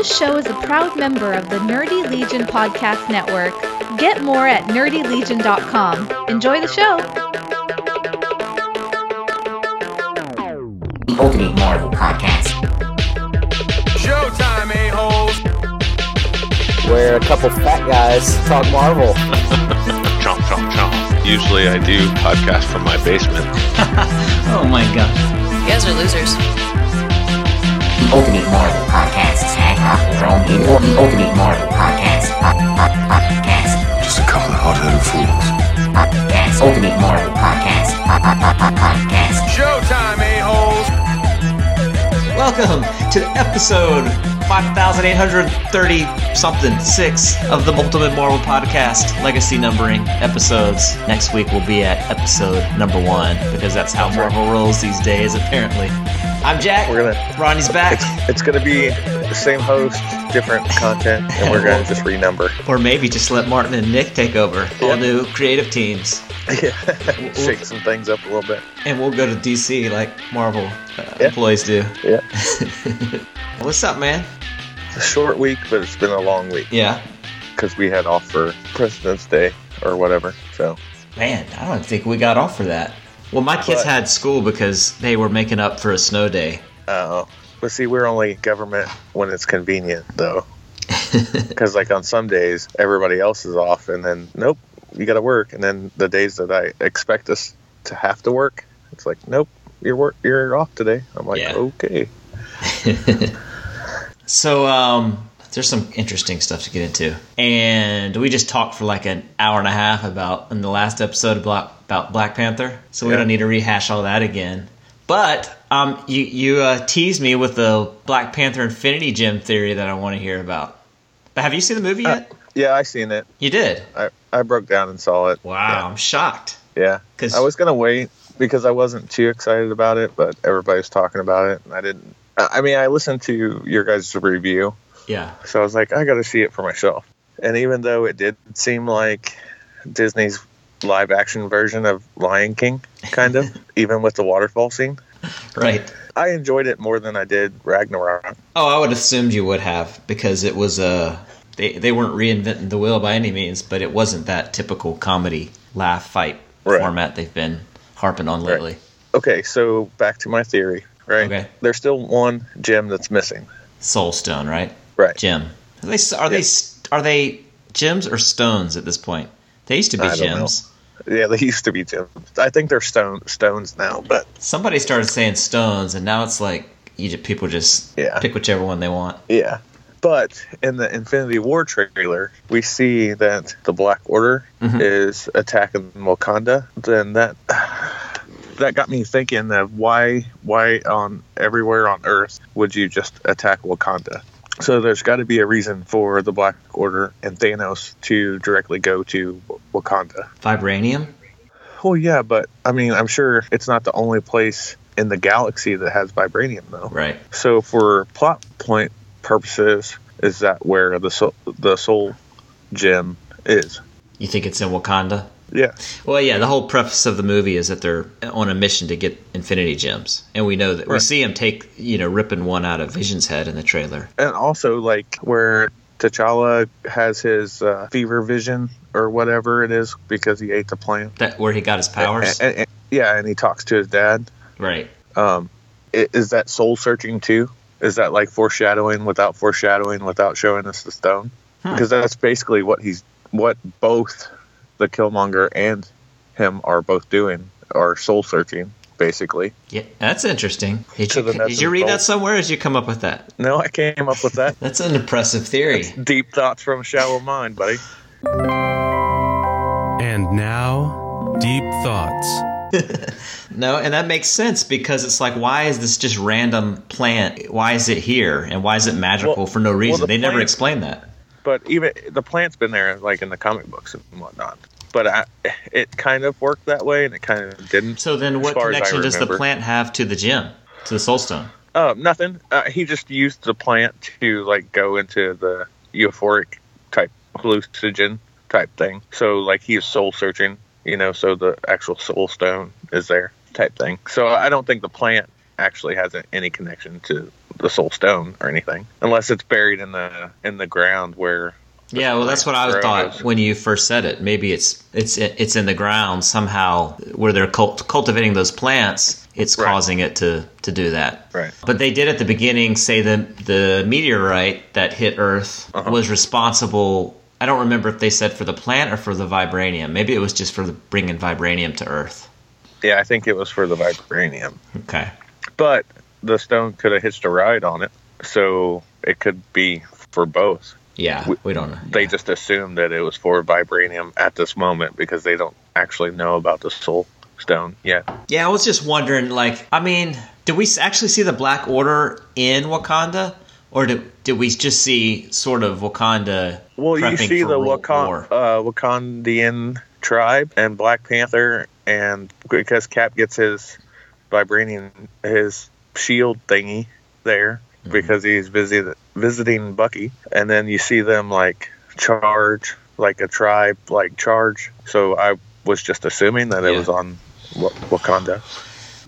This show is a proud member of the Nerdy Legion Podcast Network. Get more at nerdylegion.com. Enjoy the show. The Ultimate Marvel Podcast. Showtime, a-holes. where a couple fat guys talk Marvel. chomp chomp chomp. Usually I do podcasts from my basement. Oh my god. You guys are losers. The Ultimate Marvel Podcast. Tag up from the Ultimate Marvel Podcast. Po- po- Podcast. Just a couple of hot-headed fools. Podcast. Ultimate Marvel Podcast. Po- po- po- po- Podcast. Showtime, a-holes. Welcome to episode 5830 something six of the Ultimate Marvel Podcast legacy numbering episodes. Next week we'll be at episode number one because that's how Marvel rolls these days, apparently. I'm Jack. We're gonna- Ronnie's back. It's gonna be the same host, different content, and we're gonna just renumber. Or maybe just let Martin and Nick take over. All Yeah. new creative teams. Yeah, shake some things up a little bit. And we'll go to DC like Marvel uh, Yeah. employees do. Yeah, What's up, man? it's a short week, but it's been a long week Yeah. because we had off for President's Day or whatever. So Man, I don't think we got off for that. Well, my kids But- had school because they were making up for a snow day. Uh, but see, we're only government when it's convenient, though. Because like on some days, everybody else is off, and then nope, you got to work. And then the days that I expect us to have to work, it's like nope, you're work, you're off today. I'm like Yeah. okay, So, um, there's some interesting stuff to get into. And we just talked for like an hour and a half about in the last episode Black, about Black Panther. So we Yeah. don't need to rehash all that again. But um, you you uh, teased me with the Black Panther Infinity Gem theory that I want to hear about. But have you seen the movie Uh, yet? yeah, I seen it. you did. I I broke down and saw it. Wow, I'm shocked. Yeah, because I was gonna wait because I wasn't too excited about it, but everybody was talking about it, and I didn't. I I mean, I listened to your guys' review, Yeah. so I was like, I got to see it for myself. And even though it did seem like Disney's live action version of Lion King, kind of, even with the waterfall scene, Right. I enjoyed it more than I did Ragnarok. Oh, I would have assumed you would have because it was uh, they they weren't reinventing the wheel by any means, but it wasn't that typical comedy laugh fight Right. format they've been harping on Right. lately. Okay, so back to my theory, right? Okay. There's still one gem that's missing, Soul Stone, right? Right? Gem. Are they are they are they gems or stones at this point? They used to be don't know. gems. Yeah, they used to be gems. I think they're stone stones now, but Somebody started saying stones, and now it's like you people just Yeah. pick whichever one they want. Yeah. But in the Infinity War trailer, we see that the Black Order Mhm. is attacking Wakanda. Then that that got me thinking of why why on everywhere on Earth would you just attack Wakanda? So there's got to be a reason for the Black Order and Thanos to directly go to Wakanda. Vibranium. Oh yeah, but I mean, I'm sure it's not the only place in the galaxy that has vibranium though. Right. So for plot point purposes, is that where the soul, the soul gem is? You think it's in Wakanda? Yeah, Well, yeah, the whole preface of the movie is that they're on a mission to get Infinity Gems, and we know that we see him take, you know, ripping one out of Vision's head in the trailer. and also like where T'Challa has his uh, fever vision or whatever it is because he ate the plant. That where he got his powers, And- and- yeah, and he talks to his dad. right? Um, is that soul searching too? Is that like foreshadowing without foreshadowing without showing us the stone? Hmm. Because that's basically what he's what both the Killmonger and him are both doing are soul searching basically. Yeah, that's interesting. Did you, did you read that somewhere? Or did you come up with that? No, I came up with that. That's an impressive theory. Deep thoughts from a shallow mind, buddy. And now, Deep Thoughts. No, and that makes sense because it's like, why is this just random plant? Why is it here, and why is it magical Well- for no reason? the they never explain that. But even the plant's been there like in the comic books and whatnot. But I, it kind of worked that way, and it kind of didn't. So then, what far as I connection does the plant have to the gem, to the Soul Stone? Uh, nothing. Uh, he just used the plant to like go into the euphoric type hallucinogen type thing. So like he's soul searching, you know. So the actual soul stone is there type thing. So I don't think the plant actually has any connection to the Soul Stone or anything, unless it's buried in the in the ground where. Yeah, well, that's what I thought when you first said it. Maybe it's it's it's in the ground somehow where they're cult- cultivating those plants. It's Right. causing it to to do that. Right. But they did at the beginning say that the meteorite that hit Earth Uh-huh. was responsible. I don't remember if they said for the plant or for the vibranium. Maybe it was just for the bringing vibranium to Earth. Yeah, I think it was for the vibranium, Okay. But the stone could have hitched a ride on it, so it could be for both. Yeah, We- we don't know. They just assumed that it was for vibranium at this moment because they don't actually know about the Soul Stone yet. Yeah, I was just wondering, like, I mean, did we actually see the Black Order in Wakanda, or did did we just see sort of Wakanda? Well, you see the Wakan- uh, Wakandian tribe and Black Panther, and because Cap gets his vibranium, his shield thingy there Mm-hmm. because he's visit, visiting Bucky, and then you see them like charge, like a tribe, like charge. So I was just assuming that it Yeah. was on Wa- Wakanda.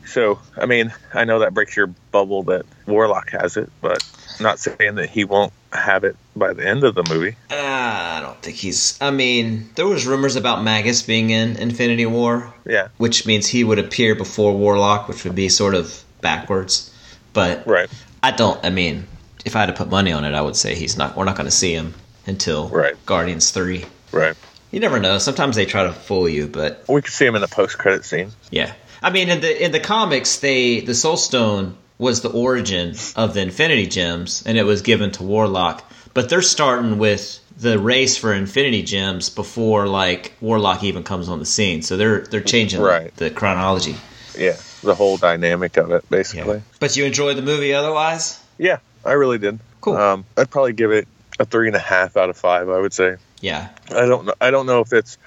So I mean, I know that breaks your bubble that Warlock has it, but not saying that he won't have it by the end of the movie. Uh, I don't think he's. I mean, there was rumors about Magus being in Infinity War, Yeah, which means he would appear before Warlock, which would be sort of backwards. But right. I don't. I mean, if I had to put money on it, I would say he's not. We're not going to see him until Right. Guardians Three. Right. You never know. Sometimes they try to fool you, but We could see him in the post-credit scene. Yeah, I mean, in the in the comics, they the Soul Stone was the origin of the Infinity Gems, and it was given to Warlock. But they're starting with the race for Infinity Gems before like Warlock even comes on the scene. So they're they're changing Right. the chronology. Yeah, the whole dynamic of it, basically. But you enjoyed the movie otherwise? Yeah, I really did. Cool. Um, I'd probably give it a three and a half out of five. I would say. Yeah. I don't know. I don't know if it's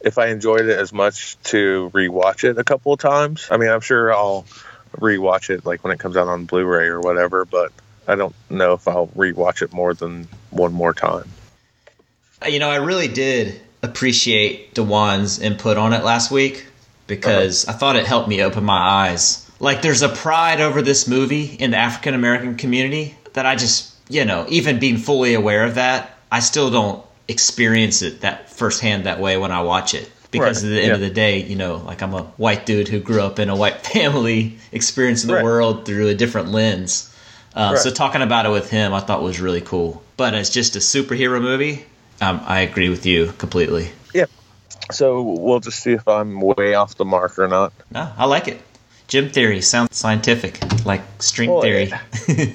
if I enjoyed it as much to rewatch it a couple of times. I mean, I'm sure I'll rewatch it like when it comes out on Blu-ray or whatever, but I don't know if I'll rewatch it more than one more time. Uh, you know, I really did appreciate Dewan's input on it last week because uh-huh. I thought it helped me open my eyes. Like, there's a pride over this movie in the African American community that I just, you know, even being fully aware of that, I still don't experience it that firsthand that way when I watch it. Because Right, at the end yeah. of the day, you know, like I'm a white dude who grew up in a white family, experiencing the Right. world through a different lens. Uh, So talking about it with him, I thought was really cool. But as just a superhero movie, um, I agree with you completely. Yeah. So we'll just see if I'm way off the mark or not. No, I like it. Gem theory sounds scientific, like string Well, theory.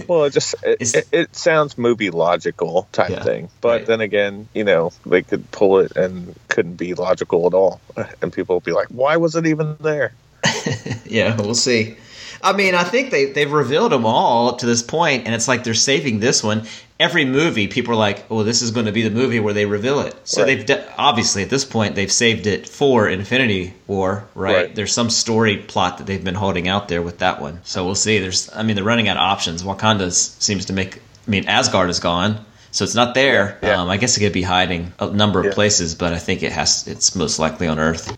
Well, it just it, it, it sounds movie logical type Yeah, thing, but right. then again, you know, they could pull it and couldn't be logical at all, and people will be like, "Why was it even there?" yeah, we'll see. I mean, I think they they've revealed them all up to this point, and it's like they're saving this one. Every movie, people are like, "Oh, this is going to be the movie where they reveal it." So Right. they've de- obviously at this point they've saved it for Infinity War, right? Right. There's some story plot that they've been holding out there with that one. So we'll see. There's, I mean, they're running out of options. Wakanda seems to make. I mean, Asgard is gone, so it's not there. Yeah. Um, I guess it could be hiding a number of Yeah. places, but I think it has. It's most likely on Earth.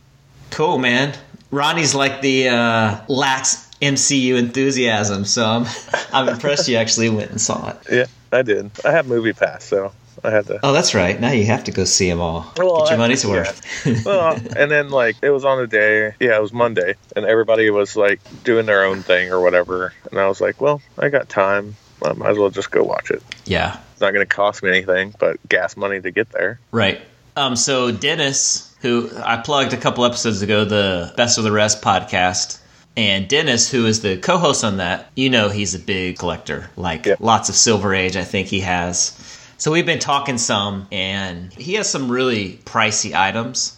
Cool, man. Ronnie's like the uh, lax MCU enthusiasm, so I'm I'm impressed you actually went and saw it. Yeah, I did. I have Movie Pass, so I had to. Oh, that's right. Now you have to go see them all. Well, Get your I- money's yeah. worth. well, and then like it was on a day, yeah, it was Monday, and everybody was like doing their own thing or whatever, and I was like, well, I got time, I might as well just go watch it. yeah, It's not going to cost me anything but gas money to get there. right. Um, so Dennis, who I plugged a couple episodes ago, the Best of the Rest podcast. And Dennis, who is the co-host on that, you know he's a big collector. Like Yep. lots of Silver Age, I think he has. So we've been talking some, and he has some really pricey items.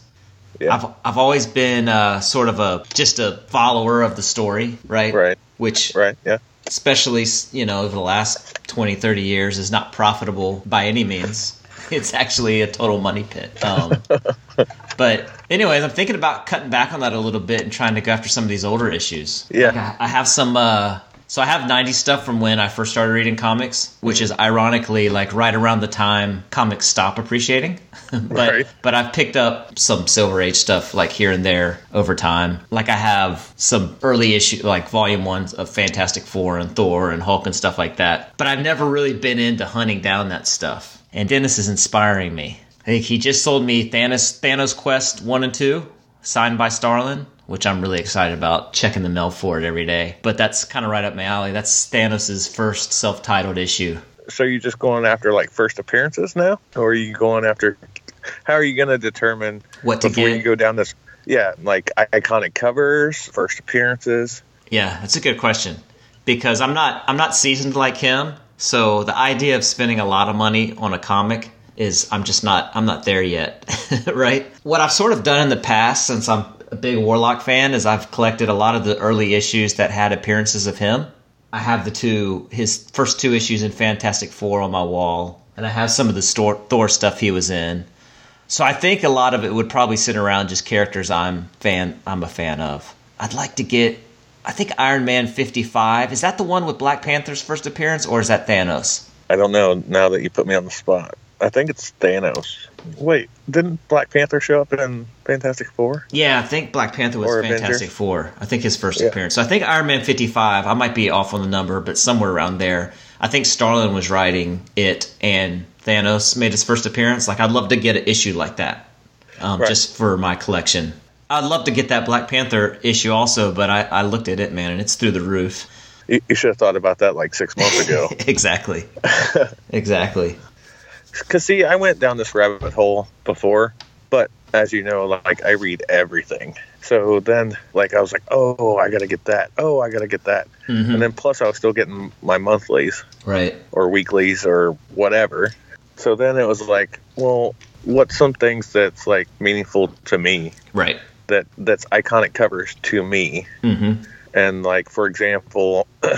Yeah. I've I've always been uh, sort of a just a follower of the story, right? Right. Which, Right? Yeah. especially you know, over the last 20, 30 years, is not profitable by any means. It's actually a total money pit. Um, but anyways, I'm thinking about cutting back on that a little bit and trying to go after some of these older issues. Yeah. Like, I, I have some uh, So I have 90 stuff from when I first started reading comics, which is ironically like right around the time comics stop appreciating. but Right. but I've picked up some Silver Age stuff like here and there over time. Like I have some early issue like volume ones of Fantastic Four and Thor and Hulk and stuff like that. But I've never really been into hunting down that stuff. And Dennis is inspiring me. I think he just sold me Thanos Thanos Quest one and two, signed by Starlin, which I'm really excited about. Checking the mail for it every day. But that's kind of right up my alley. That's Thanos' first self-titled issue. So you're just going after like first appearances now, or are you going after? How are you going to determine What to before get? you go down this? Yeah, like iconic covers, first appearances. Yeah, that's a good question because I'm not I'm not seasoned like him. So the idea of spending a lot of money on a comic is I'm just not I'm not there yet, right? What I've sort of done in the past since I'm a big Warlock fan is I've collected a lot of the early issues that had appearances of him. I have the two his first two issues in Fantastic 4 on my wall and I have some of the Thor stuff he was in. So I think a lot of it would probably sit around just characters I'm fan I'm a fan of. I'd like to get I think Iron Man 55 is that the one with Black Panther's first appearance or is that Thanos? I don't know. Now that you put me on the spot, I think it's Thanos. Wait, didn't Black Panther show up in Fantastic Four? Yeah, I think Black Panther was Or Avenger. Fantastic Four. I think his first Yeah. appearance. So I think Iron Man 55, I might be off on the number, but somewhere around there. I think Starlin was writing it and Thanos made his first appearance. Like, I'd love to get an issue like that um, Right. just for my collection. I'd love to get that Black Panther issue also, but I, I looked at it, man, and it's through the roof. You, you should have thought about that like six months ago. exactly. exactly. Because see, I went down this rabbit hole before, but as you know, like I read everything. So then, like I was like, oh, I gotta get that. Oh, I gotta get that. Mhm. And then plus, I was still getting my monthlies Right. or weeklies or whatever. So then it was like, well, what's some things that's like meaningful to me Right. That that's iconic covers to me? Mm-hmm. And like for example,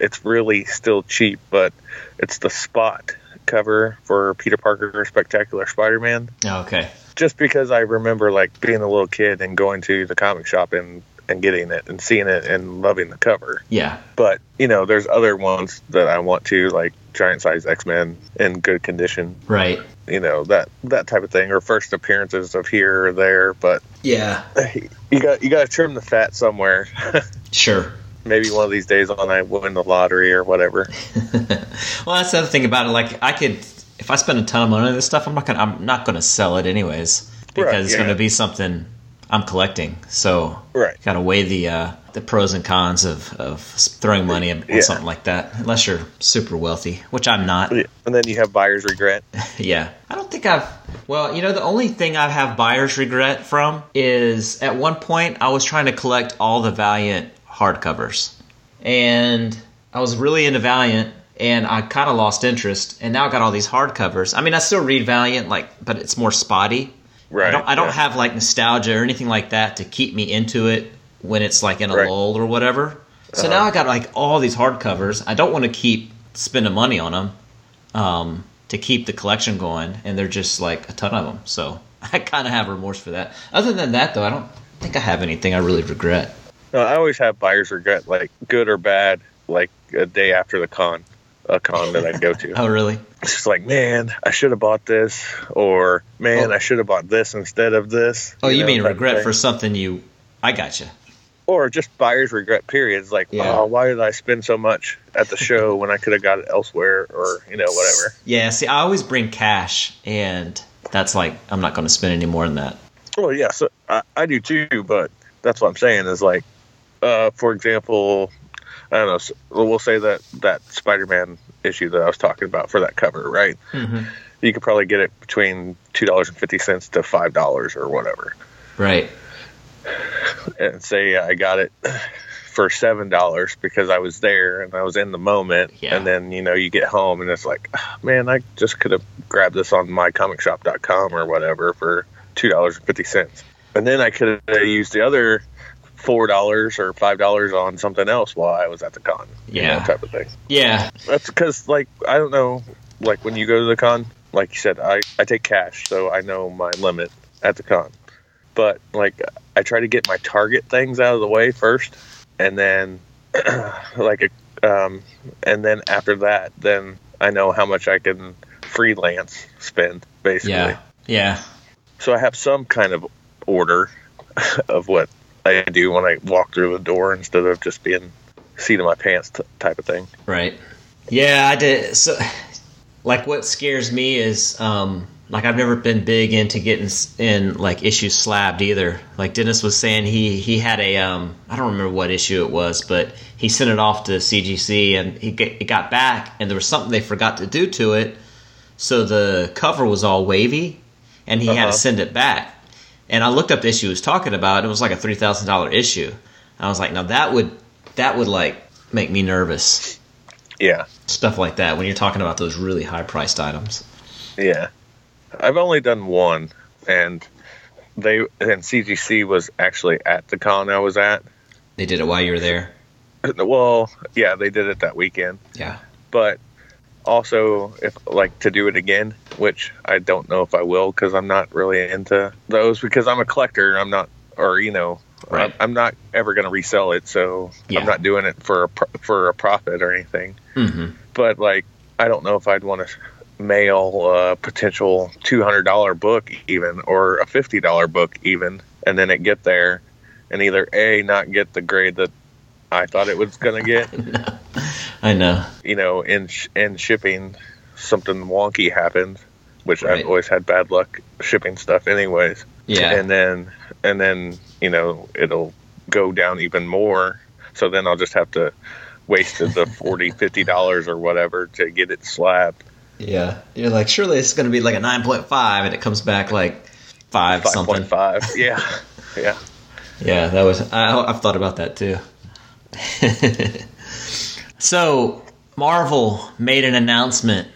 it's really still cheap, but it's the spot cover for Peter Parker Spectacular Spider-Man. Okay. Just because I remember like being a little kid and going to the comic shop and and getting it and seeing it and loving the cover. Yeah. But you know, there's other ones that I want to like giant size X-Men in good condition. Right. You know that that type of thing, or first appearances of here or there. But Yeah. you got you got to trim the fat somewhere. Sure. Maybe one of these days when I win the lottery or whatever. Well, that's the other thing about it. Like, I could, if I spend a ton of money on this stuff, I'm not gonna, I'm not gonna sell it anyways because Right, it's gonna be something I'm collecting. So, Right. gotta weigh the uh, the pros and cons of of throwing money on Yeah. something like that. Unless you're super wealthy, which I'm not. And then you have buyer's regret. Yeah. I don't think I've. Well, you know, the only thing I have buyer's regret from is at one point I was trying to collect all the Valiant hardcovers. And I was really into Valiant and I kind of lost interest. And now I got all these hardcovers. I mean, I still read Valiant, like, but it's more spotty. Right. I don't, I don't yeah. have like nostalgia or anything like that to keep me into it when it's like in a Right. lull or whatever. So now I got like all these hardcovers. I don't want to keep spending money on them um, to keep the collection going, and they're just like a ton of them. So I kind of have remorse for that. Other than that, though, I don't think I have anything I really regret. No, I always have buyer's regret, like good or bad, like a day after the con, a con that I go to. Oh, really? It's just like, man, I should have bought this, or man, Oh. I should have bought this instead of this. Oh, you know, mean regret for something you? I got you. Or just buyer's regret periods like Yeah. oh why did i spend so much at the show when i could have got it elsewhere or you know whatever Yeah. See, I always bring cash, and that's like I'm not going to spend any more than that. well yeah so I, I do too but that's what i'm saying is like uh, for example i don't know we'll say that that spider-man issue that i was talking about for that cover right Mm-hmm. you could probably get it between $2.50 to $5 or whatever Right. And say I got it for seven dollars because I was there and I was in the moment. Yeah. And then you know you get home and it's like, "Ah, man, I just could have grabbed this on mycomicshop.com or whatever for two dollars and fifty cents, and then I could have used the other four dollars or five dollars on something else while I was at the con. you know, Yeah. type of thing. Yeah. That's because like I don't know, like when you go to the con, like you said, I I take cash, so I know my limit at the con. But like I try to get my target things out of the way first, and then like a, um, and then after that, then I know how much I can freelance spend basically. Yeah. Yeah. So I have some kind of order of what I do when I walk through the door instead of just being seat of my pants t- type of thing. Right. Yeah, I did. So, like, what scares me is, um, like, I've never been big into getting in like issues slabbed either. Like Dennis was saying, he he had a um, I don't remember what issue it was, but he sent it off to CGC and he get, it got back, and there was something they forgot to do to it, so the cover was all wavy, and he had Uh-huh. to send it back. And I looked up the issue he was talking about. It was like a three thousand dollar issue. I was like, now that would that would like make me nervous Yeah, stuff like that when you're talking about those really high priced items. yeah. I've only done one, and they and CGC was actually at the con I was at. They did it while you were there. Well, yeah, they did it that weekend. Yeah. but also if like to do it again which i don't know if i will because i'm not really into those because i'm a collector i'm not or you know Right. I'm, I'm not ever going to resell it so Yeah. i'm not doing it for a for a profit or anything hmm but like i don't know if i'd want to mail a uh, potential $200 book even or a $50 book even and then it get there and either a not get the grade that i thought it was going to get I know. you know, in in shipping, something wonky happened, which Right. I've always had bad luck shipping stuff, anyways. Yeah. And then and then you know it'll go down even more. So then I'll just have to waste the 40 50 dollars or whatever to get it slabbed. Yeah. You're like, surely it's going to be like a 9.5, and it comes back like 5 Five something. point five. Yeah, yeah. Yeah, that was. I, I've thought about that too. so, Marvel made an announcement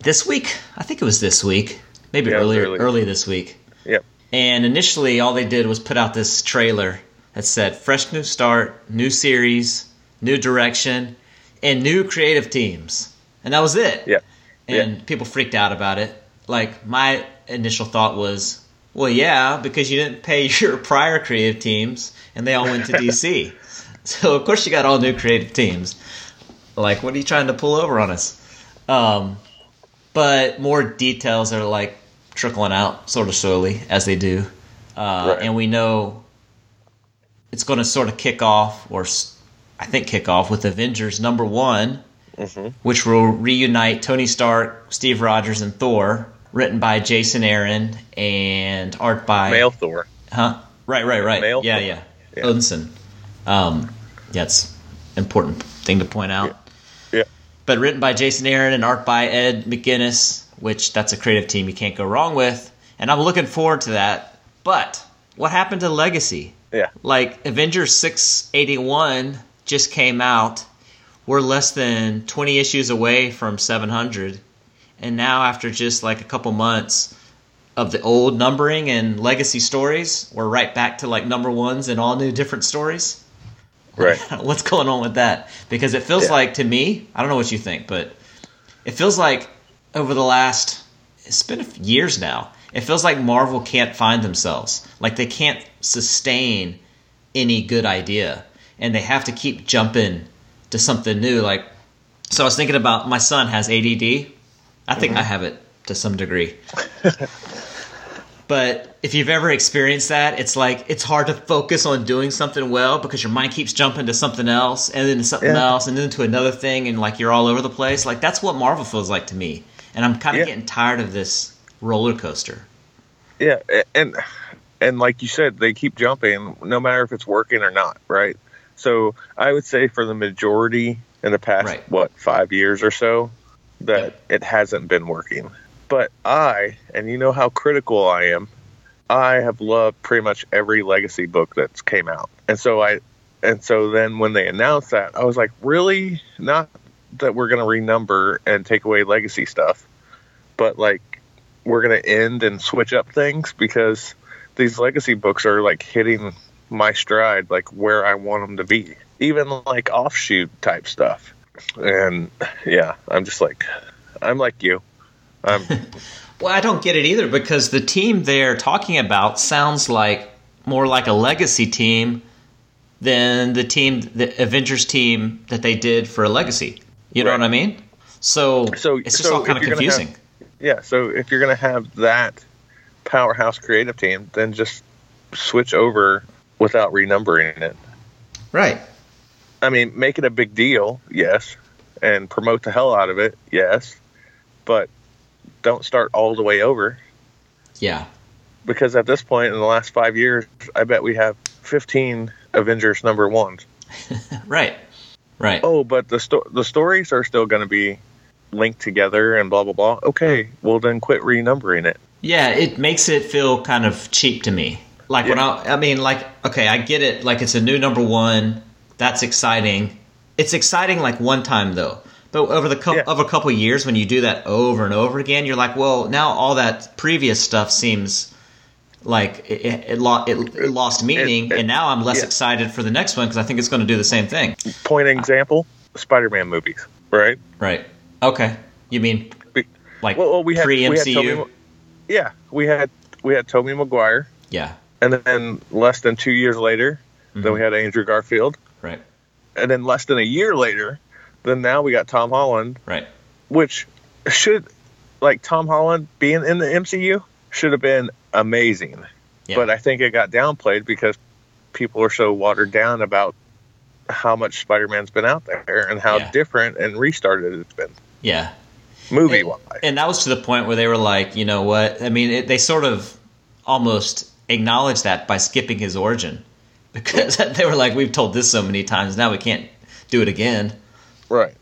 this week. I think it was this week, maybe Yeah, earlier, early. early this week. Yep. And initially, all they did was put out this trailer that said fresh new start, new series, new direction, and new creative teams. And that was it. Yeah. And people freaked out about it. Like, my initial thought was, well, yeah, because you didn't pay your prior creative teams and they all went to DC. so, of course, you got all new creative teams. Like, what are you trying to pull over on us? Um, but more details are like trickling out sort of slowly as they do. Uh, Right. And we know it's going to sort of kick off, or I think kick off with Avengers number one, which will reunite Tony Stark, Steve Rogers, and Thor, written by Jason Aaron and art by Male Thor. Huh? Right, right, right. Male yeah, Thor. yeah. Yeah. Odinson. Um, yeah, it's important thing to point out. Yeah. But written by Jason Aaron and art by Ed McGuinness, which that's a creative team you can't go wrong with. And I'm looking forward to that. But what happened to Legacy? Yeah. Like Avengers 681 just came out. We're less than 20 issues away from 700. And now after just like a couple months of the old numbering and legacy stories, we're right back to like number ones and all new different stories. Right. What's going on with that? Because it feels Yeah. like to me, I don't know what you think, but it feels like over the last it's been years now. It feels like Marvel can't find themselves. Like they can't sustain any good idea and they have to keep jumping to something new like so I was thinking about my son has ADD. I think I mm-hmm. have it to some degree. But if you've ever experienced that, it's like it's hard to focus on doing something well because your mind keeps jumping to something else and then to something Yeah. else and then to another thing and like you're all over the place. Like that's what Marvel feels like to me. And I'm kind of Yeah. getting tired of this roller coaster. Yeah, and and like you said, they keep jumping no matter if it's working or not, right? So I would say for the majority in the past Right. what five years or so that it hasn't been working. But I, and you know how critical I am, I have loved pretty much every legacy book that's came out, and so I, and so then when they announced that, I was like, really? Not that we're gonna renumber and take away legacy stuff, but like we're going to end and switch up things because these legacy books are like hitting my stride, like where I want them to be, even like offshoot type stuff. And yeah, I'm just like, I'm like you. I'm Well, I don't get it either because the team they're talking about sounds like more like a legacy team than the team, the Avengers team that they did for a Legacy. You know Right. what I mean? So, So- it's just so all kind of you're have- confusing. Yeah, so if you're going to have that powerhouse creative team, then just switch over without renumbering it. right. I mean, make it a big deal, yes, and promote the hell out of it, yes, but don't start all the way over Yeah. because at this point in the last five years, I bet we have 15 Avengers number ones. Right. Right. Oh, but the sto- the stories are still going to be linked together and blah blah blah. Okay, well then quit renumbering it. Yeah, it makes it feel kind of cheap to me. Like when I, I mean, like, okay, I get it. Like it's a new number one. That's exciting. It's exciting like one time though. But over the couple Yeah. of a couple years, when you do that over and over again, you're like, well, now all that previous stuff seems like it, it, it, lo- it, it lost meaning, and now I'm less yeah. excited for the next one because I think it's going to do the same thing. Point example: Spider-Man movies, right? Right. Okay. You mean like Well, well we had pre we had MCU? Yeah, we had we had Tobey Maguire, Yeah. And then less than two years later, Mm-hmm. then we had Andrew Garfield, Right. and then less than a year later, then now we got Tom Holland, Right. which should like Tom Holland being in the MCU should have been amazing. Yeah. But I think it got downplayed because people are so watered down about how much Spider-Man's been out there and how Yeah. different and restarted it's been Yeah. movie wise. And that was to the point where they were like, you know what? I mean, it, they sort of almost acknowledged that by skipping his origin because they were like, we've told this so many times, now we can't do it again. Right.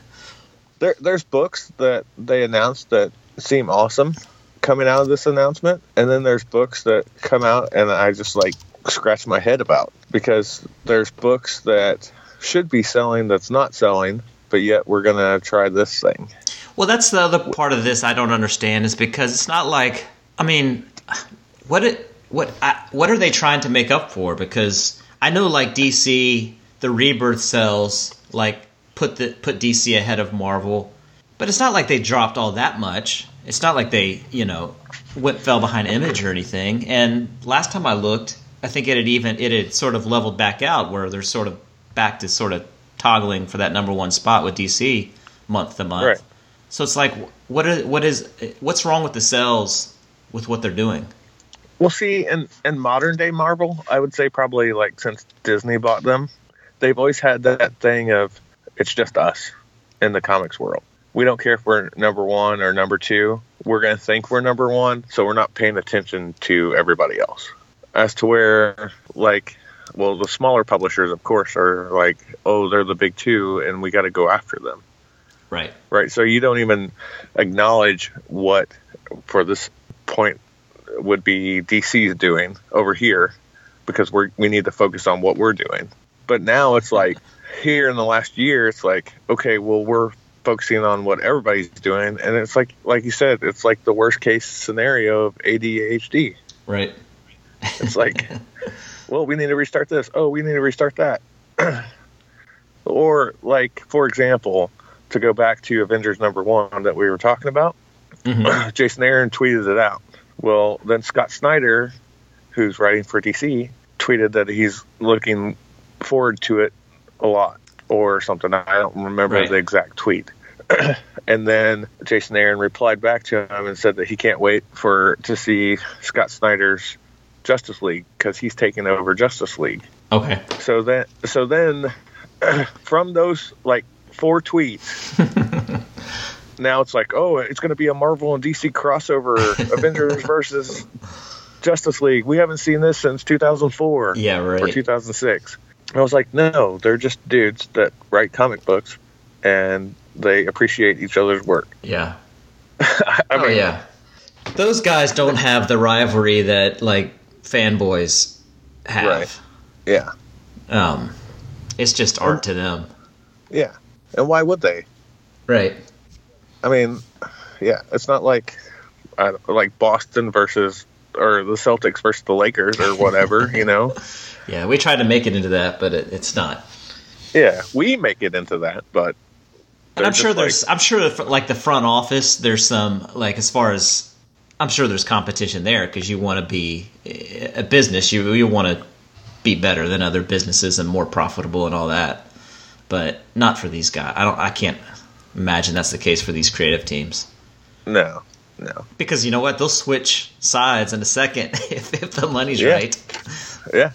there, there's books that they announced that seem awesome coming out of this announcement, and then there's books that come out and I just like scratch my head about because there's books that should be selling that's not selling, but yet we're gonna try this thing. Well, that's the other part of this I don't understand is because it's not like, I mean, what it, what I, what are they trying to make up for? Because I know like DC, the rebirth cells like put the put DC ahead of Marvel, but it's not like they dropped all that much. It's not like they you know went fell behind Image or anything. And last time I looked, I think it had even it had sort of leveled back out where they're sort of back to sort of toggling for that number one spot with DC month to month. Right. So it's like, what is what is what's wrong with the cells with what they're doing? Well, see, in in modern day Marvel, I would say probably like since Disney bought them, they've always had that thing of it's just us in the comics world. We don't care if we're number one or number two. We're going to think we're number one, so we're not paying attention to everybody else. As to where, like, well, the smaller publishers, of course, are like, oh, they're the big two, and we got to go after them Right. right? So you don't even acknowledge what, for this point, would be DC's doing over here, because we're we need to focus on what we're doing. But now it's like here in the last year, it's like okay, well we're focusing on what everybody's doing, and it's like like you said, it's like the worst case scenario of ADHD. Right. It's like, well, we need to restart this. Oh, we need to restart that. or like, for example, to go back to Avengers number one that we were talking about, Mhm. Jason Aaron tweeted it out. Well, then Scott Snyder, who's writing for DC, tweeted that he's looking forward to it a lot or something. I don't remember Right. the exact tweet. and then Jason Aaron replied back to him and said that he can't wait for to see Scott Snyder's Justice League because he's taking over Justice League. Okay. So then, so then, from those like four tweets, now it's like, oh, it's going to be a Marvel and DC crossover, Avengers versus Justice League. We haven't seen this since 2004 Yeah. right. or Right. 2006. I was like, no, they're just dudes that write comic books and they appreciate each other's work. Yeah. I Oh yeah. Those guys don't have the rivalry that like fanboys have. Right. yeah, Um, it's just art to them. yeah. And why would they? Right. I mean, yeah, it's not like I like Boston versus or the Celtics versus the Lakers or whatever, you know. Yeah, we try to make it into that, but it, it's not. Yeah, we make it into that, but And I'm sure there's, I'm sure like the front office, there's some like as far as I'm sure there's competition there because you want to be eh, a business, you you want to be better than other businesses and more profitable and all that. But not for these guys. I don't. I can't imagine that's the case for these creative teams. No, no. Because you know what? They'll switch sides in a second if, if the money's Yeah. right. Yeah,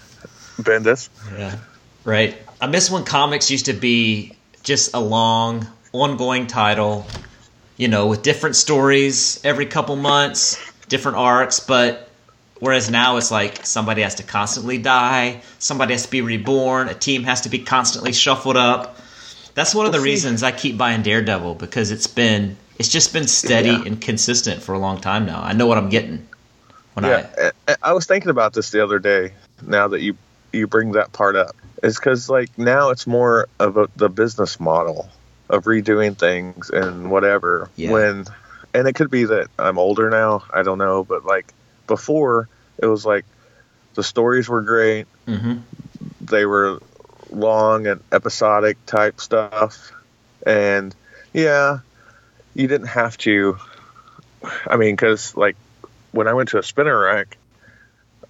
Bendis. Yeah. Right. I miss when comics used to be just a long, ongoing title, you know, with different stories every couple months, different arcs, but whereas now it's like somebody has to constantly die, somebody has to be reborn, a team has to be constantly shuffled up. That's one of the Well, reasons I keep buying Daredevil because it's been it's just been steady Yeah. and consistent for a long time now. I know what I'm getting when Yeah, I I, was thinking about this the other day. Now that you you bring that part up, is because like now it's more of a, the business model of redoing things and whatever. Yeah. When and it could be that I'm older now. I don't know, but like before, it was like the stories were great. Mm-hmm. They were long and episodic type stuff, and yeah, you didn't have to. I mean, because like when I went to a spinner rack,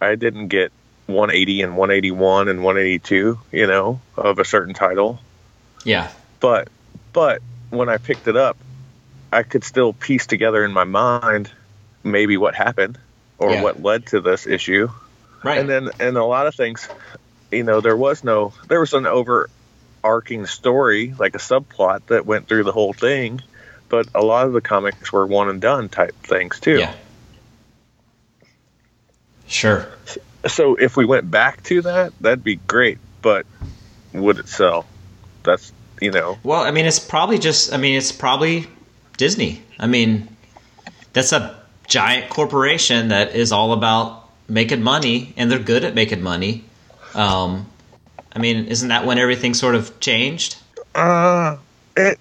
I didn't get 180 and 181 and 182, you know, of a certain title. Yeah. But but when I picked it up, I could still piece together in my mind maybe what happened or Yeah. what led to this issue. Right. And then and a lot of things, you know, there was no there was an overarching story, like a subplot that went through the whole thing, but a lot of the comics were one and done type things too. Yeah. Sure. So if we went back to that, that'd be great. But would it sell? That's you know, Well, I mean, it's probably just. I mean, it's probably Disney. I mean, that's a giant corporation that is all about making money, and they're good at making money. Um, I mean, isn't that when everything sort of changed? uh, it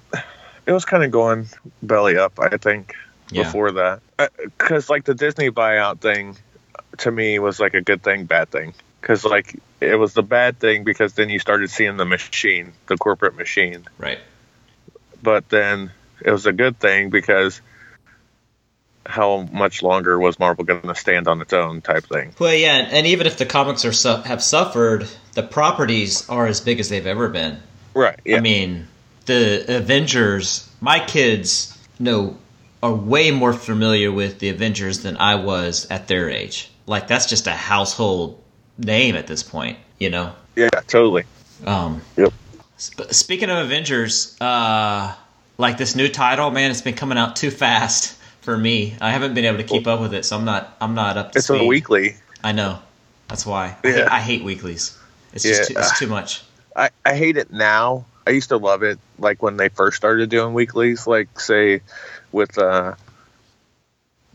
it was kind of going belly up. I think Yeah. before that, because like the Disney buyout thing, to me was like a good thing, bad thing. Because like it was the bad thing because then you started seeing the machine, the corporate machine. Right. But then it was a good thing because how much longer was Marvel going to stand on its own type thing? Well, yeah, and even if the comics are su- have suffered, the properties are as big as they've ever been. Right. Yeah. I mean, the Avengers. My kids know are way more familiar with the Avengers than I was at their age. Like that's just a household name at this point, you know. yeah. Totally. Um, Yep. sp- speaking of Avengers, uh, like this new title, man, it's been coming out too fast for me. I haven't been able to keep up with it, so I'm not. I'm not up to It's speed. a weekly. I know. That's why. I, hate, Yeah. I hate weeklies. It's just too, Yeah. it's too much. I, I hate it now. I used to love it, like when they first started doing weeklies, like say with uh,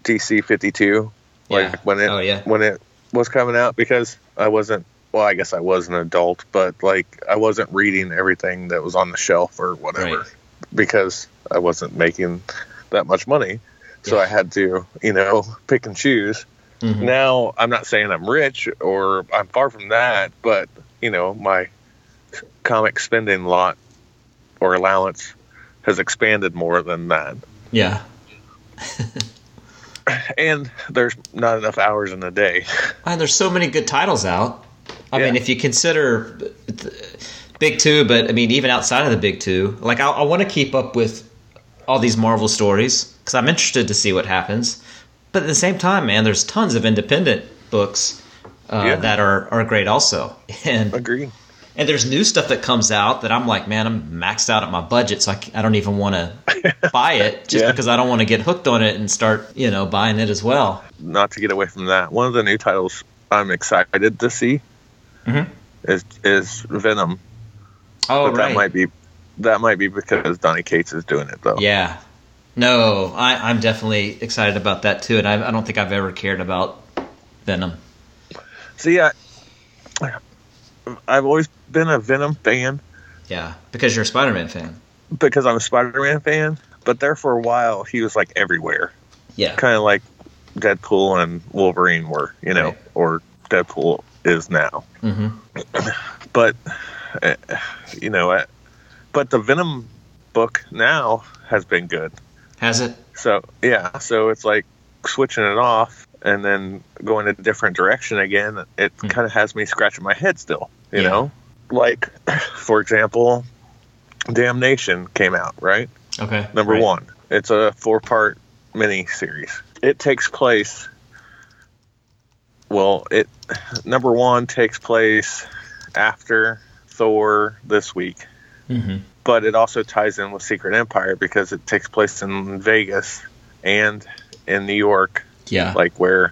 DC fifty two, like Yeah. when it Oh, yeah. when it was coming out, because I wasn't. Well, I guess I was an adult, but like I wasn't reading everything that was on the shelf or whatever, Right. because I wasn't making that much money. So Yeah. I had to, you know, pick and choose. Mhm. Now I'm not saying I'm rich or I'm far from that, but you know my comic spending lot or allowance has expanded more than that, Yeah. and there's not enough hours in the day. And there's so many good titles out. I mean, if you consider Big Two, but I mean, even outside of the Big Two, like I, I want to keep up with all these Marvel stories because I'm interested to see what happens. But at the same time, man, there's tons of independent books uh, Yeah. that are, are great also, and Agree. and there's new stuff that comes out that I'm like, man, I'm maxed out at my budget, so I don't even want to buy it just Yeah. because I don't want to get hooked on it and start, you know, buying it as well. Not to get away from that, one of the new titles I'm excited to see Mhm. is is Venom, Oh, but that might be that might be because Donny Cates is doing it though. Yeah. No, I, I'm definitely excited about that too, and I, I don't think I've ever cared about Venom. See, I, I've always been a Venom fan. Yeah, because you're a Spider-Man fan. because I'm a Spider-Man fan. But there for a while, he was like everywhere, Yeah. kind of like Deadpool and Wolverine were, you know, Right. or Deadpool is now. hmm But uh, you know, uh, but the Venom book now has been good. Has it? So yeah, so it's like switching it off and then going a different direction again, it Hmm. kind of has me scratching my head still. You Yeah. know, like for example, Damnation came out right Okay. number Right. one. It's a four part mini series. It takes place. Well, it number one takes place after Thor this week, Mhm. But it also ties in with Secret Empire because it takes place in Vegas and in New York, Yeah. like where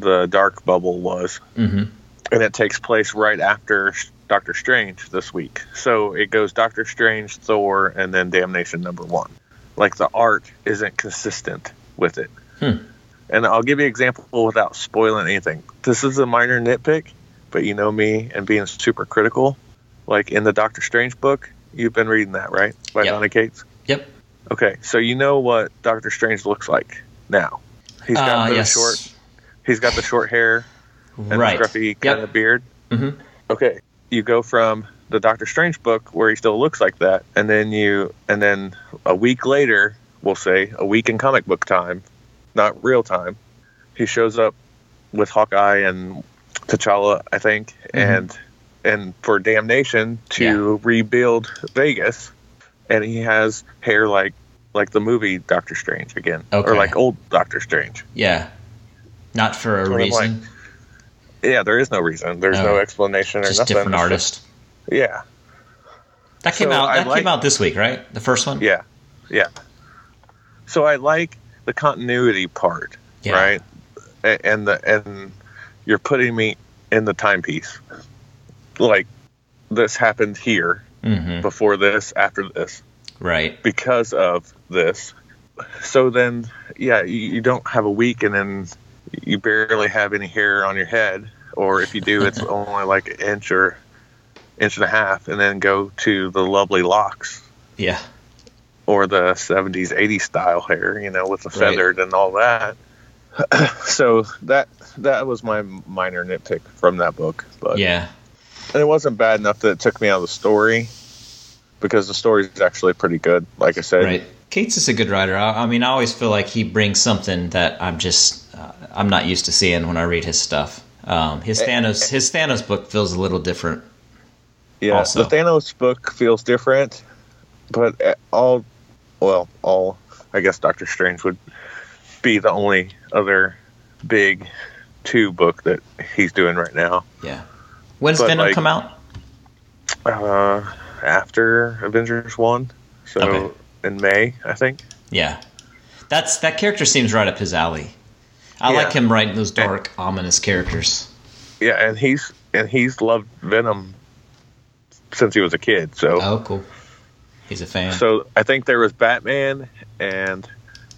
the Dark Bubble was hmm and it takes place right after Doctor Strange this week. So it goes Doctor Strange, Thor, and then Damnation number one. Like the art isn't consistent with it. Hmm. And I'll give you an example without spoiling anything. This is a minor nitpick, but you know me and being super critical. Like in the Doctor Strange book, you've been reading that, right? By Yep. Donny Cates? Yep. Okay, so you know what Doctor Strange looks like now. He's got Uh, the yes. short he's got the short hair and Right. the scruffy kind Yep. of beard. Mhm. Okay, you go from the Doctor Strange book where he still looks like that, and then you, and then a week later, we'll say a week in comic book time, not real time, he shows up with Hawkeye and T'Challa, I think, and and for Damnation to rebuild Vegas, and he has hair like like the movie Doctor Strange again, Okay. or like old Doctor Strange. Yeah. Not for a I'm reason. Yeah, there is no reason. There's no Oh. explanation or just nothing. different artist. just- Yeah, That came So out. That like- came out this week, right? The first one. yeah, yeah. So I like the continuity part, Yeah. right? And the and you're putting me in the timepiece. Like this happened here hmm before this, after this, Right. because of this. So then, yeah, you, you don't have a week, and then you barely have any hair on your head, or if you do, it's only like an inch or inch and a half, and then go to the lovely locks Yeah. or the 70s 80s style hair you know with the Right. feathered and all that so that that was my minor nitpick from that book but Yeah. And it wasn't bad enough that it took me out of the story because the story is actually pretty good like i said Right. Cates is a good writer. I, I mean, I always feel like he brings something that I'm just uh, I'm not used to seeing when I read his stuff. Um, his Thanos his Thanos book feels a little different. yeah also. the thanos book feels different but uh, all well all i guess doctor strange would be the only other big two book that he's doing right now Yeah. When's But, Venom like- come out? uh, after Avengers one, so Okay. in May, I think. Yeah. That's that character seems right up his alley. I Yeah. like him writing those dark, ominous characters. Yeah, and he's and he's loved Venom since he was a kid. So Oh, cool. He's a fan. so I think there was Batman and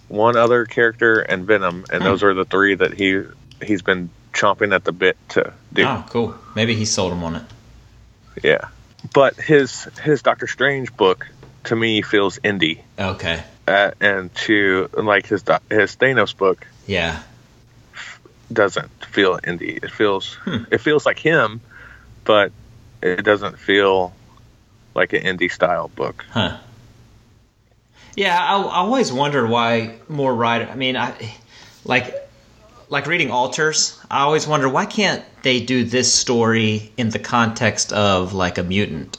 one other character and Venom, and Hmm. those are the three that he he's been chomping at the bit to do. oh, cool. Maybe he sold him on it. Yeah, but his his Doctor Strange book to me feels indie, Okay. uh, and to like his his Thanos book Yeah. doesn't feel indie. It feels Hmm. it feels like him, but it doesn't feel like an indie style book. Huh. Yeah, I, I always wondered why more writer. I mean, I like like reading alters. I always wonder why can't they do this story in the context of like a mutant?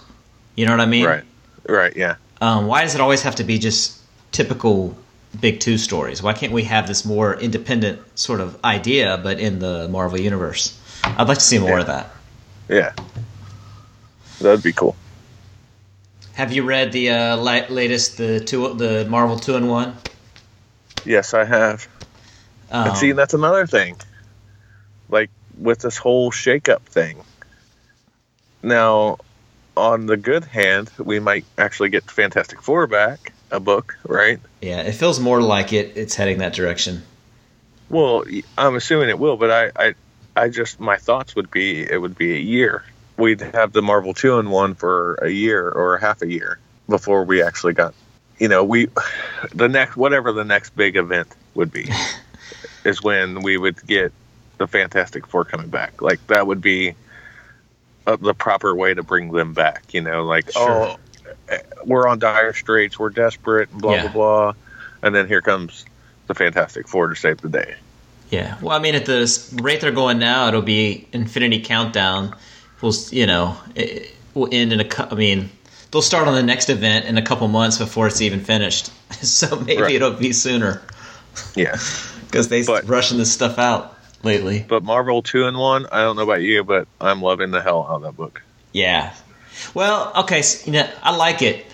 You know what I mean? Right. Right, yeah. Um, why does it always have to be just typical big two stories? Why can't we have this more independent sort of idea, but in the Marvel universe? I'd like to see more Yeah. of that. Yeah. That'd be cool. Have you read the uh, latest the two the Marvel two and one? Yes, I have. Um, and see, that's another thing. Like with this whole shakeup thing. Now, on the good hand, we might actually get Fantastic Four back, a book, right? Yeah, it feels more like it. It's heading that direction. Well, I'm assuming it will, but I, I, I just my thoughts would be it would be a year. We'd have the Marvel two in one for a year or half a year before we actually got, you know, we, the next whatever the next big event would be, is when we would get the Fantastic Four coming back. Like that would be uh, the proper way to bring them back. You know, like Sure. oh, we're on dire straits, we're desperate, blah Yeah. blah blah, and then here comes the Fantastic Four to save the day Yeah. Well, I mean, at the rate they're going now, it'll be Infinity Countdown. We'll, you know? It will end in a. I mean, they'll start on the next event in a couple months before it's even finished. so maybe Right. it'll be sooner Yeah. because they But- rushing this stuff out lately. But Marvel two and one, I don't know about you, but I'm loving the hell out of that book. Yeah. Well, okay. So, you know, I like it.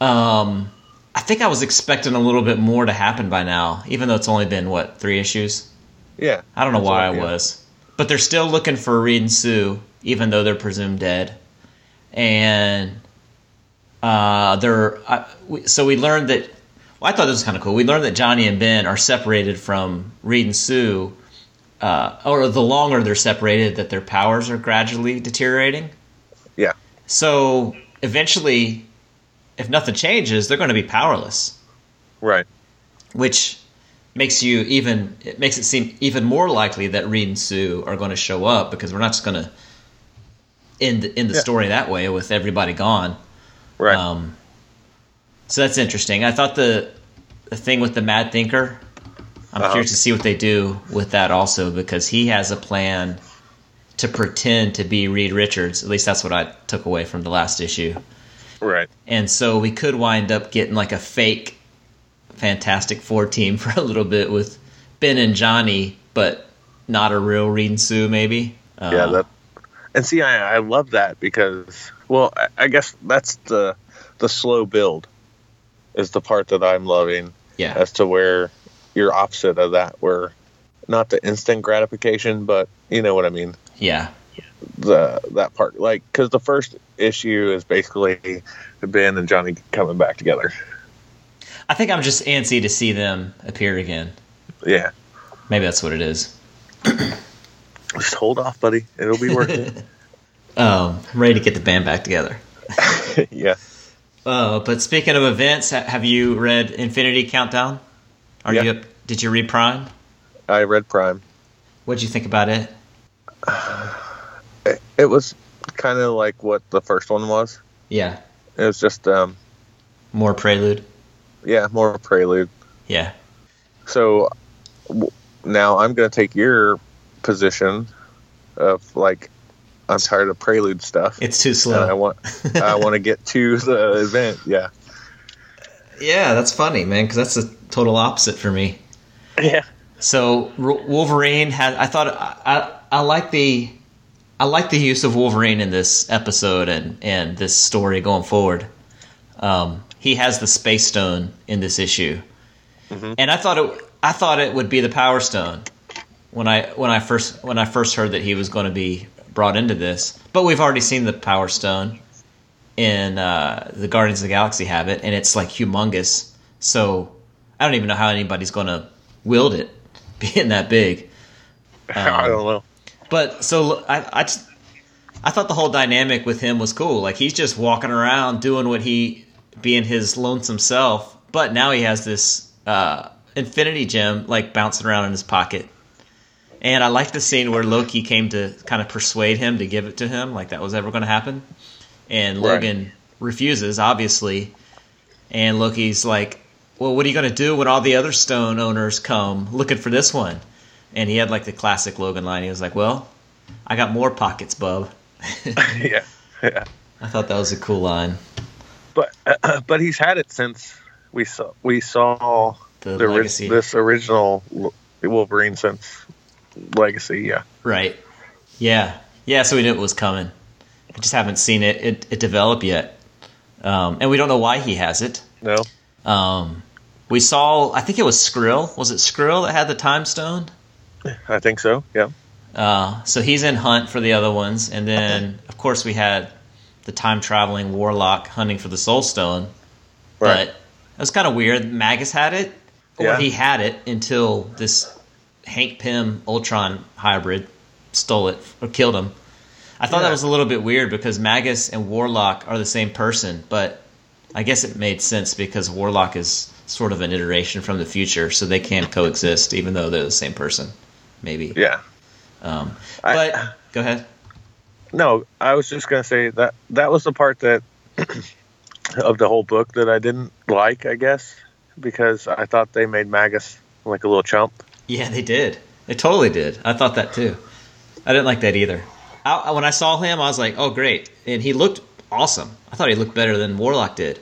Um, I think I was expecting a little bit more to happen by now, even though it's only been what three issues. Yeah. I don't know why I yeah. was, but they're still looking for Reed and Sue, even though they're presumed dead. And uh, they're we, so we learned that. Well, I thought this was kind of cool. We learned that Johnny and Ben are separated from Reed and Sue, uh, or the longer they're separated, that their powers are gradually deteriorating. Yeah. So eventually, if nothing changes, they're going to be powerless Right. which makes you even it makes it seem even more likely that Reed and Sue are going to show up because we're not just going to end end the Yeah. story that way with everybody gone. Right. Um, so that's interesting. I thought the the thing with the Mad Thinker. I'm Uh-huh. curious to see what they do with that also because he has a plan to pretend to be Reed Richards. At least that's what I took away from the last issue. right. And so we could wind up getting like a fake Fantastic Four team for a little bit with Ben and Johnny, but not a real Reed and Sue, maybe. Uh, yeah. That. And see, I, I love that because, well, I, I guess that's the the slow build is the part that I'm loving yeah, as to where you're opposite of that, where not the instant gratification, but you know what I mean. yeah, the that part like because the first issue is basically Ben and Johnny coming back together. I think I'm just antsy to see them appear again. Yeah, Maybe that's what it is. just hold off, buddy. It'll be worth it. Um, I'm ready to get the band back together. yeah, Uh, but speaking of events, have you read Infinity Countdown? Are Yeah. you up? Did you read Prime? I read Prime. What'd you think about it? It, it was kind of like what the first one was. Yeah, It was just um more Prelude. yeah more prelude. Yeah, So w- now I'm gonna take your position of like I'm tired of prelude stuff. it's too and I slow. want I want to get to the event. Yeah. yeah, that's funny, man, because that's a total opposite for me. Yeah. So Wolverine had. I thought I, I I like the I like the use of Wolverine in this episode and and this story going forward. Um, he has the Space Stone in this issue, and I thought it I thought it would be the Power Stone when I when I first when I first heard that he was going to be brought into this. But we've already seen the Power Stone in uh, the Guardians of the Galaxy have it, and it's like humongous. So I don't even know how anybody's going to wield it, being that big. I don't know. But so I, I just I thought the whole dynamic with him was cool. Like he's just walking around doing what he being his lonesome self, but now he has this uh, infinity gem like bouncing around in his pocket. And I like the scene where Loki came to kind of persuade him to give it to him, like that was ever going to happen. And Right. Logan refuses, obviously. And Loki's like, "Well, what are you going to do when all the other stone owners come looking for this one?" And he had like the classic Logan line. He was like, "Well, I got more pockets, bub." yeah. Yeah. I thought that was a cool line. But uh, but he's had it since we saw we saw The, the, this original Wolverine since Legacy. Yeah. right? Yeah, yeah. So we knew it was coming. We just haven't seen it it, it develop yet, um, and we don't know why he has it. No. Um, we saw, I think it was Skrill. Was it Skrill that had the time stone? I think so. Yeah. Uh, so he's in hunt for the other ones, and then of course we had the time traveling warlock hunting for the soul stone. Right. But it was kind of weird. Magus had it, or Yeah. he had it until this Hank Pym Ultron hybrid stole it or killed him. I thought that was a little bit weird because Magus and Warlock are the same person, but I guess it made sense because Warlock is sort of an iteration from the future, so they can coexist even though they're the same person. Maybe. Yeah. Um, I- but go ahead. No, I was just gonna say that that was the part that of the whole book that I didn't like. I guess because I thought they made Magus like a little chump. Yeah, they did. They totally did. I thought that too. I didn't like that either. I, when I saw him, I was like, "Oh, great!" And he looked awesome. I thought he looked better than Warlock did.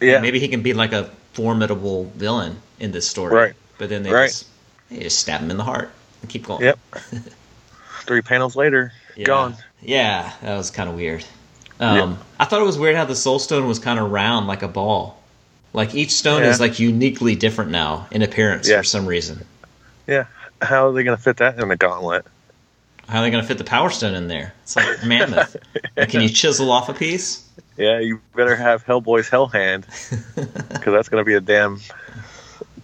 Yeah, Maybe he can be like a formidable villain in this story. Right. But then they Right. just they just stab him in the heart and keep going. Yep. Three panels later, Yeah. gone. Yeah, that was kind of weird. Um, I thought it was weird how the Soul Stone was kind of round like a ball. Like each stone Yeah. is like uniquely different now in appearance Yeah. for some reason. Yeah. How are they going to fit that in the gauntlet? How are they going to fit the Power Stone in there? It's like mammoth. Can you chisel off a piece? Yeah, you better have Hellboy's Hell Hand because that's going to be a damn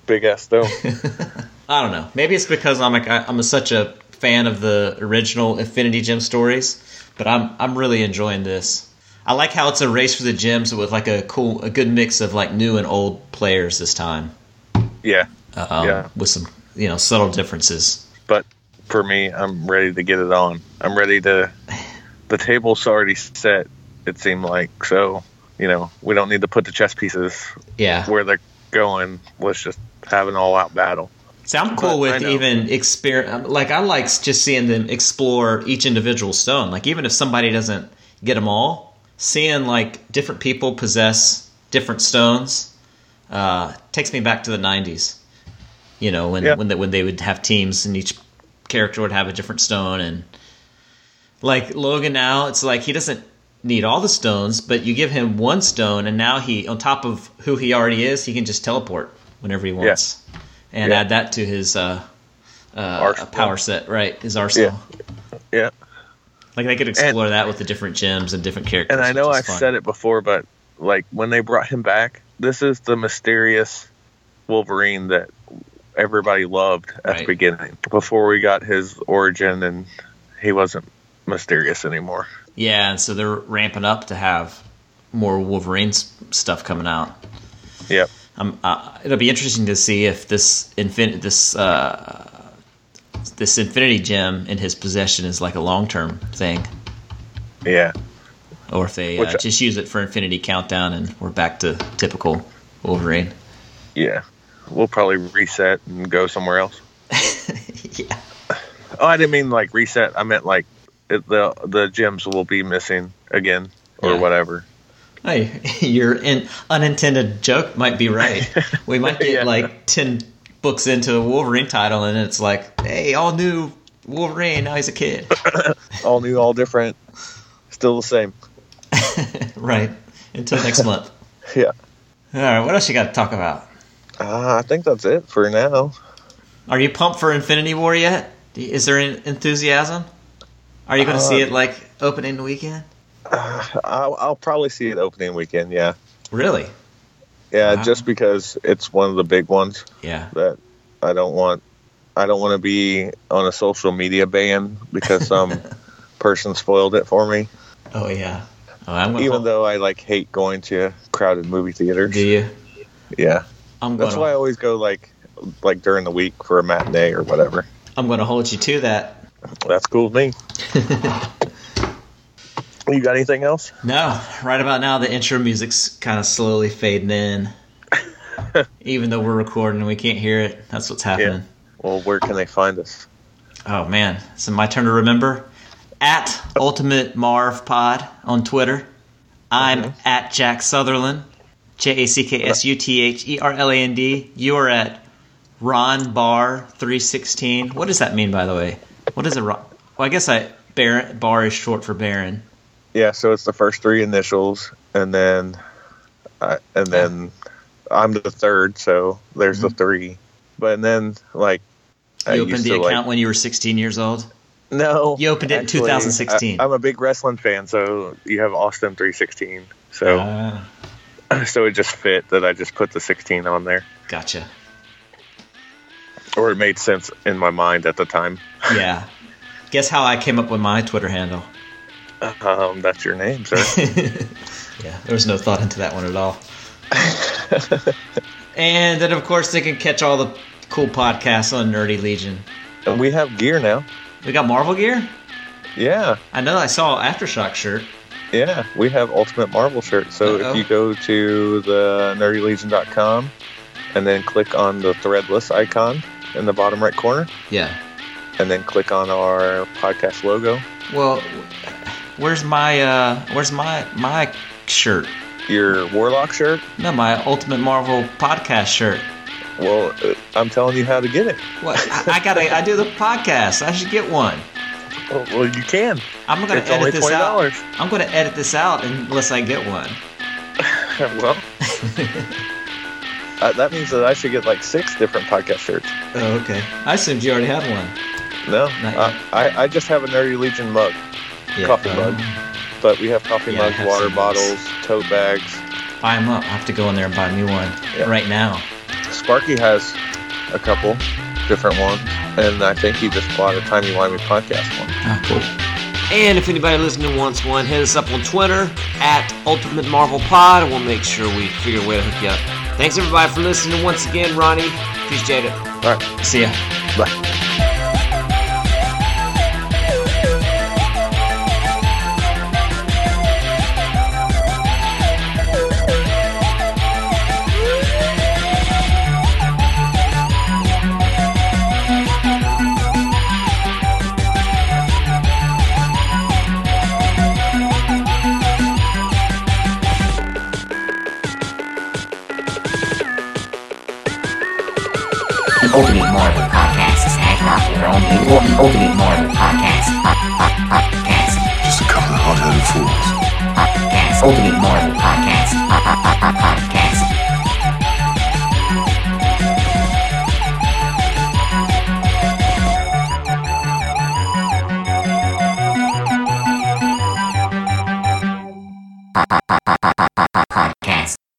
big ass stone. I don't know. Maybe it's because I'm like I- I'm such a fan of the original Infinity Gem stories, but I'm I'm really enjoying this. I like how it's a race for the gems with like a cool, a good mix of like new and old players this time. yeah. Um, Yeah. with some you know subtle differences. But for me, I'm ready to get it on. I'm ready to. The table's already set, it seemed like. So, you know, we don't need to put the chess pieces Yeah. where they're going. Let's just have an all out battle. So I'm cool But with know. even exper Like I like just seeing them explore each individual stone. Like even if somebody doesn't get them all, seeing like different people possess different stones uh, takes me back to the '90s. You know when Yeah. when they, when they would have teams and each character would have a different stone and like Logan now it's like he doesn't need all the stones, but you give him one stone and now he on top of who he already is, he can just teleport whenever he wants and Yeah. add that to his uh, uh, power set, right? His arsenal. Yeah. Like they could explore that with the different gems and different characters. And I know I've fun. said it before, but like when they brought him back, this is the mysterious Wolverine that everybody loved at the beginning. Before we got his origin and he wasn't mysterious anymore. Yeah, and so they're ramping up to have more Wolverine stuff coming out. Yep. Um, uh, it'll be interesting to see if this infin- this uh, this Infinity Gem in his possession is like a long term thing, Yeah. or if they uh, just use it for Infinity Countdown and we're back to typical Wolverine. Yeah. We'll probably reset and go somewhere else. yeah. Oh, I didn't mean like reset. I meant like it, the the gems will be missing again or Yeah. whatever. Hey, your in, unintended joke might be right. We might get Yeah. like ten books into a Wolverine title, and it's like, hey, all new Wolverine. Now he's a kid, All new, all different, still the same. right? Until next month. Yeah. All right, what else you got to talk about? Uh, I think that's it for now. Are you pumped for Infinity War yet? Is there en- enthusiasm? Are you going to see Uh, it like opening weekend? I'll, I'll probably see it opening weekend. Yeah. Really? Yeah, Wow. just because it's one of the big ones Yeah. that I don't want. I don't want to be on a social media ban because some person spoiled it for me. Oh yeah. Oh, Even though I like hate going to crowded movie theaters. do you? Yeah, I'm that's why I always go like like during the week for a matinee or whatever. I'm going to hold you to that. That's cool with me. you got anything else? No, right about now the intro music's kind of slowly fading in. Even though we're recording and we can't hear it, that's what's happening. Well, where can they find us? Oh man, so my turn to remember. At Ultimate Marv Pod on Twitter. I'm at Jack Sutherland. J A C K S U T H E R L A N D. You are at Ron Bar three sixteen. What does that mean, by the way? What is it? Ron? Well, I guess I Baron Bar is short for Baron. Yeah, so it's the first three initials, and then uh, and then I'm the third, so there's the three. But and then like I Mm-hmm. You opened used the to, account like, when you were 16 years old. no, You opened it in 2016. I, am a big wrestling fan, so you have Austin 316. So Ah, so it just fit that I just put the 16 on there, gotcha. or it made sense in my mind at the time. Yeah. Guess how I came up with my Twitter handle? Um, that's your name, sir. Yeah, there was no thought into that one at all. and then, of course, they can catch all the cool podcasts on Nerdy Legion. and we have gear now. We got Marvel gear. Yeah, I know I saw Aftershock shirt. Yeah, we have Ultimate Marvel shirts. So Uh-oh. if you go to the nerdylegion.com and then click on the threadless icon in the bottom right corner, Yeah. and then click on our podcast logo. Well, where's my uh, where's my my shirt? Your Warlock shirt. No, my Ultimate Marvel podcast shirt. Well, uh, I'm telling you how to get it. What? I, I gotta. I do the podcast. I should get one. Well, well you can. I'm gonna It's edit this twenty out. dollars. I'm gonna edit this out unless I get one. well, uh, that means that I should get like six different podcast shirts. Oh, okay. I assumed you already had one. No, uh. I, I just have a Nerdy Legion mug, Yeah, Coffee um, mug. but we have coffee Yeah, mugs, have water bottles, tote bags. Buy them up. I have to go in there and buy a new one Yeah. right now. Sparky has a couple different ones, and I think he just bought a Timey Wimey podcast one. Oh, cool. And if anybody listening wants one, hit us up on Twitter at Ultimate Marvel Pod, and we'll make sure we figure a way to hook you up. Thanks everybody for listening once again, Ronnie. Appreciate it. All right, See ya. bye. Ultimate Marvel Podcast is hanging out your own people. Ultimate Marvel Podcast. Podcast. Just a couple of hot-headed fools. Podcast. Ultimate Marvel Podcast. Podcast.